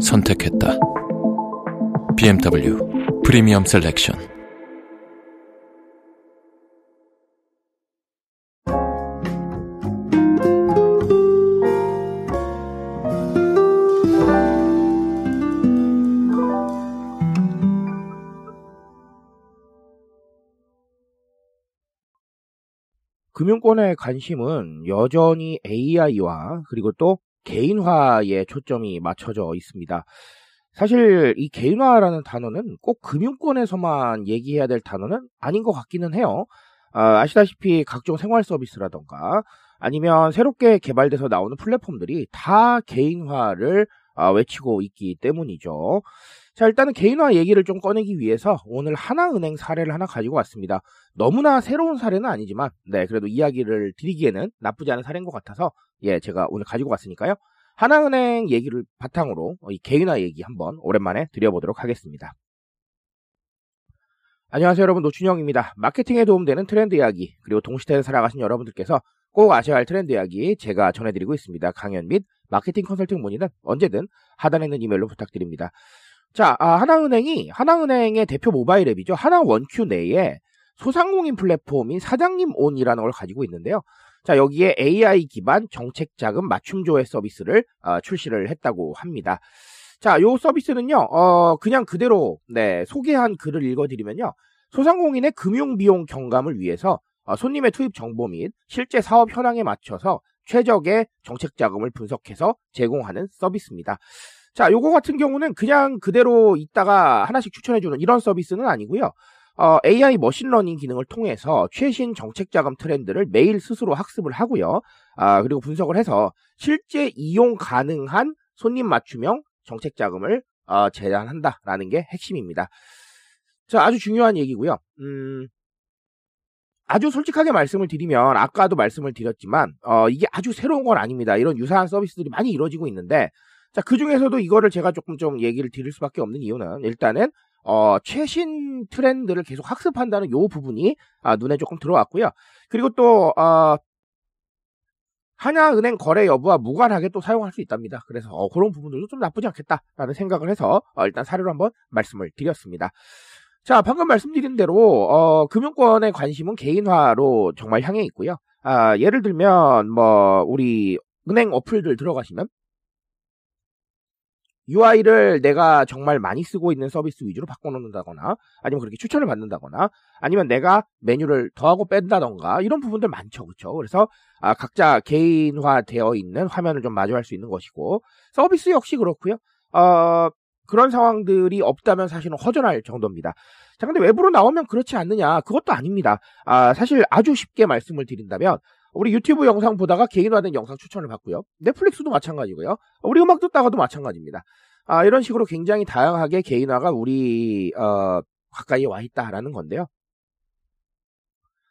선택했다. BMW 프리미엄 셀렉션. 금융권의 관심은 여전히 AI와 그리고 또 개인화에 초점이 맞춰져 있습니다. 사실 이 개인화라는 단어는 꼭 금융권에서만 얘기해야 될 단어는 아닌 것 같기는 해요. 아, 시다시피 각종 생활 서비스라던가 아니면 새롭게 개발돼서 나오는 플랫폼들이 다 개인화를 아, 외치고 있기 때문이죠. 자, 일단은 개인화 얘기를 좀 꺼내기 위해서 오늘 하나은행 사례를 하나 가지고 왔습니다. 너무나 새로운 사례는 아니지만, 네, 그래도 이야기를 드리기에는 나쁘지 않은 사례인 것 같아서, 예, 제가 오늘 가지고 왔으니까요. 하나은행 얘기를 바탕으로 이 개인화 얘기 한번 오랜만에 드려보도록 하겠습니다. 안녕하세요 여러분 노준영입니다. 마케팅에 도움되는 트렌드 이야기 그리고 동시대에 살아가신 여러분들께서 꼭 아셔야 할 트렌드 이야기 제가 전해드리고 있습니다. 강연 및 마케팅 컨설팅 문의는 언제든 하단에 있는 이메일로 부탁드립니다. 자, 아, 하나은행이 하나은행의 대표 모바일 앱이죠. 하나원큐 내에 소상공인 플랫폼인 사장님 온이라는 걸 가지고 있는데요. 자, 여기에 AI 기반 정책 자금 맞춤 조회 서비스를 어, 출시를 했다고 합니다. 자, 요 서비스는요, 어, 그냥 그대로, 네, 소개한 글을 읽어 드리면요. 소상공인의 금융 비용 경감을 위해서 어, 손님의 투입 정보 및 실제 사업 현황에 맞춰서 최적의 정책 자금을 분석해서 제공하는 서비스입니다. 자, 요거 같은 경우는 그냥 그대로 있다가 하나씩 추천해주는 이런 서비스는 아니고요. 어, AI machine learning 기능을 통해서 최신 정책 자금 트렌드를 매일 스스로 학습을 하고요. 아, 그리고 분석을 해서 실제 이용 가능한 손님 맞춤형 정책 자금을 어, 제안한다라는 게 핵심입니다. 자, 아주 중요한 얘기고요. 음, 아주 솔직하게 말씀을 드리면 아까도 말씀을 드렸지만 어, 이게 아주 새로운 건 아닙니다. 이런 유사한 서비스들이 많이 이루어지고 있는데 자, 그 중에서도 이거를 제가 조금 좀 얘기를 드릴 수밖에 없는 이유는 일단은 어, 최신 트렌드를 계속 학습한다는 요 부분이 아, 눈에 조금 들어왔고요. 그리고 또 어, 하나은행 거래 여부와 무관하게 또 사용할 수 있답니다. 그래서 어, 그런 부분들도 좀 나쁘지 않겠다라는 생각을 해서 어, 일단 사례로 한번 말씀을 드렸습니다. 자, 방금 말씀드린 대로 어, 금융권의 관심은 개인화로 정말 향해 있고요. 아, 예를 들면 뭐 우리 은행 어플들 들어가시면 UI를 내가 정말 많이 쓰고 있는 서비스 위주로 바꿔놓는다거나 아니면 그렇게 추천을 받는다거나 아니면 내가 메뉴를 더하고 뺀다던가 이런 부분들 많죠. 그렇죠 그래서 아, 각자 개인화되어 있는 화면을 좀 마주할 수 있는 것이고 서비스 역시 그렇고요. 어, 그런 상황들이 없다면 사실은 허전할 정도입니다 자 근데 외부로 나오면 그렇지 않느냐 그것도 아닙니다 아, 사실 아주 쉽게 말씀을 드린다면 우리 유튜브 영상 보다가 개인화된 영상 추천을 받고요. 넷플릭스도 마찬가지고요. 우리 음악 듣다가도 마찬가지입니다. 아, 이런 식으로 굉장히 다양하게 개인화가 우리 어, 가까이에 와 있다라는 건데요.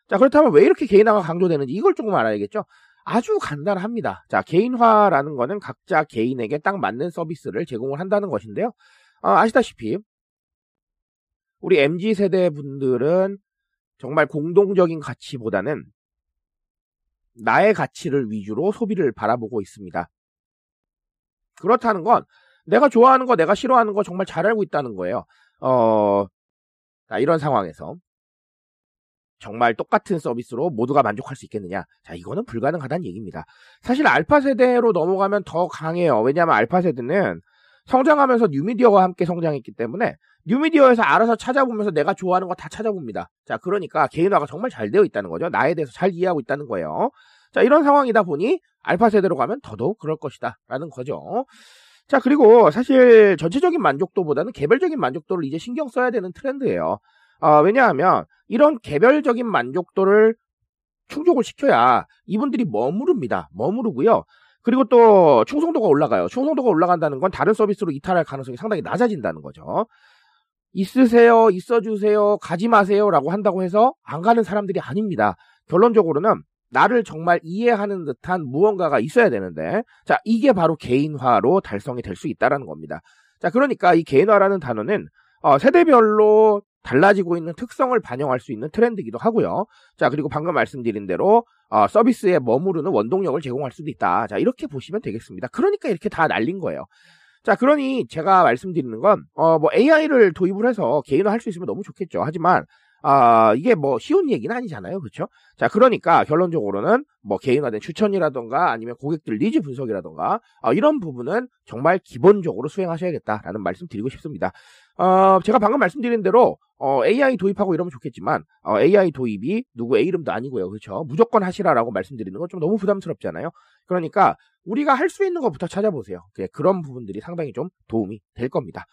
자 그렇다면 왜 이렇게 개인화가 강조되는지 이걸 조금 알아야겠죠. 아주 간단합니다. 자 개인화라는 거는 각자 개인에게 딱 맞는 서비스를 제공을 한다는 것인데요. 어, 아시다시피 우리 MZ 세대 분들은 정말 공동적인 가치보다는 나의 가치를 위주로 소비를 바라보고 있습니다. 그렇다는 건 내가 좋아하는 거, 내가 싫어하는 거 정말 잘 알고 있다는 거예요. 어, 이런 상황에서 정말 똑같은 서비스로 모두가 만족할 수 있겠느냐? 자, 이거는 불가능하다는 얘기입니다. 사실 알파 세대로 넘어가면 더 강해요. 왜냐하면 알파 세대는 성장하면서 뉴미디어와 함께 성장했기 때문에 뉴미디어에서 알아서 찾아보면서 내가 좋아하는 거 다 찾아봅니다. 자, 그러니까 개인화가 정말 잘 되어 있다는 거죠. 나에 대해서 잘 이해하고 있다는 거예요. 자, 이런 상황이다 보니 알파 세대로 가면 더더욱 그럴 것이다. 라는 거죠. 자, 그리고 사실 전체적인 만족도보다는 개별적인 만족도를 이제 신경 써야 되는 트렌드예요. 어, 왜냐하면 이런 개별적인 만족도를 충족을 시켜야 이분들이 머무릅니다. 머무르고요. 그리고 또 충성도가 올라가요. 충성도가 올라간다는 건 다른 서비스로 이탈할 가능성이 상당히 낮아진다는 거죠. 있으세요, 있어주세요, 가지 마세요라고 한다고 해서 안 가는 사람들이 아닙니다. 결론적으로는 나를 정말 이해하는 듯한 무언가가 있어야 되는데, 자, 이게 바로 개인화로 달성이 될 수 있다라는 겁니다. 자, 그러니까 이 개인화라는 단어는 어, 세대별로 달라지고 있는 특성을 반영할 수 있는 트렌드이기도 하고요. 자, 그리고 방금 말씀드린 대로 어, 서비스에 머무르는 원동력을 제공할 수도 있다. 자, 이렇게 보시면 되겠습니다. 그러니까 이렇게 다 날린 거예요. 자, 그러니 제가 말씀드리는 건, 어, 뭐 AI를 도입을 해서 개인화 할 수 있으면 너무 좋겠죠. 하지만, 아, 이게 뭐 쉬운 얘기는 아니잖아요. 그렇죠? 자, 그러니까 결론적으로는 뭐 개인화된 추천이라던가 아니면 고객들 니즈 분석이라던가 어, 이런 부분은 정말 기본적으로 수행하셔야겠다라는 말씀 드리고 싶습니다. 어, 제가 방금 말씀드린 대로 어, AI 도입하고 이러면 좋겠지만 어, AI 도입이 누구 A 이름도 아니고요. 그렇죠? 무조건 하시라라고 말씀드리는 건 좀 너무 부담스럽잖아요. 그러니까 우리가 할 수 있는 것부터 찾아보세요. 그런 부분들이 상당히 좀 도움이 될 겁니다.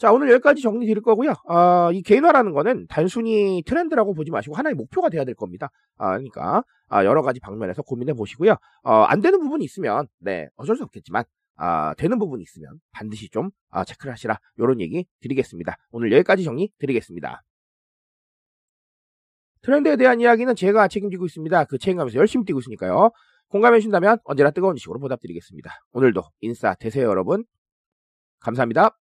자, 오늘 여기까지 정리 드릴 거고요. 어, 이 개인화라는 거는 단순히 트렌드라고 보지 마시고 하나의 목표가 돼야 될 겁니다. 아, 그러니까 아, 여러 가지 방면에서 고민해 보시고요. 어, 안 되는 부분이 있으면 네, 어쩔 수 없겠지만 아, 되는 부분이 있으면 반드시 좀 아, 체크를 하시라. 이런 얘기 드리겠습니다. 오늘 여기까지 정리 드리겠습니다. 트렌드에 대한 이야기는 제가 책임지고 있습니다. 그 책임감에서 열심히 뛰고 있으니까요. 공감해 주신다면 언제나 뜨거운 지식으로 보답드리겠습니다. 오늘도 인싸 되세요, 여러분. 감사합니다.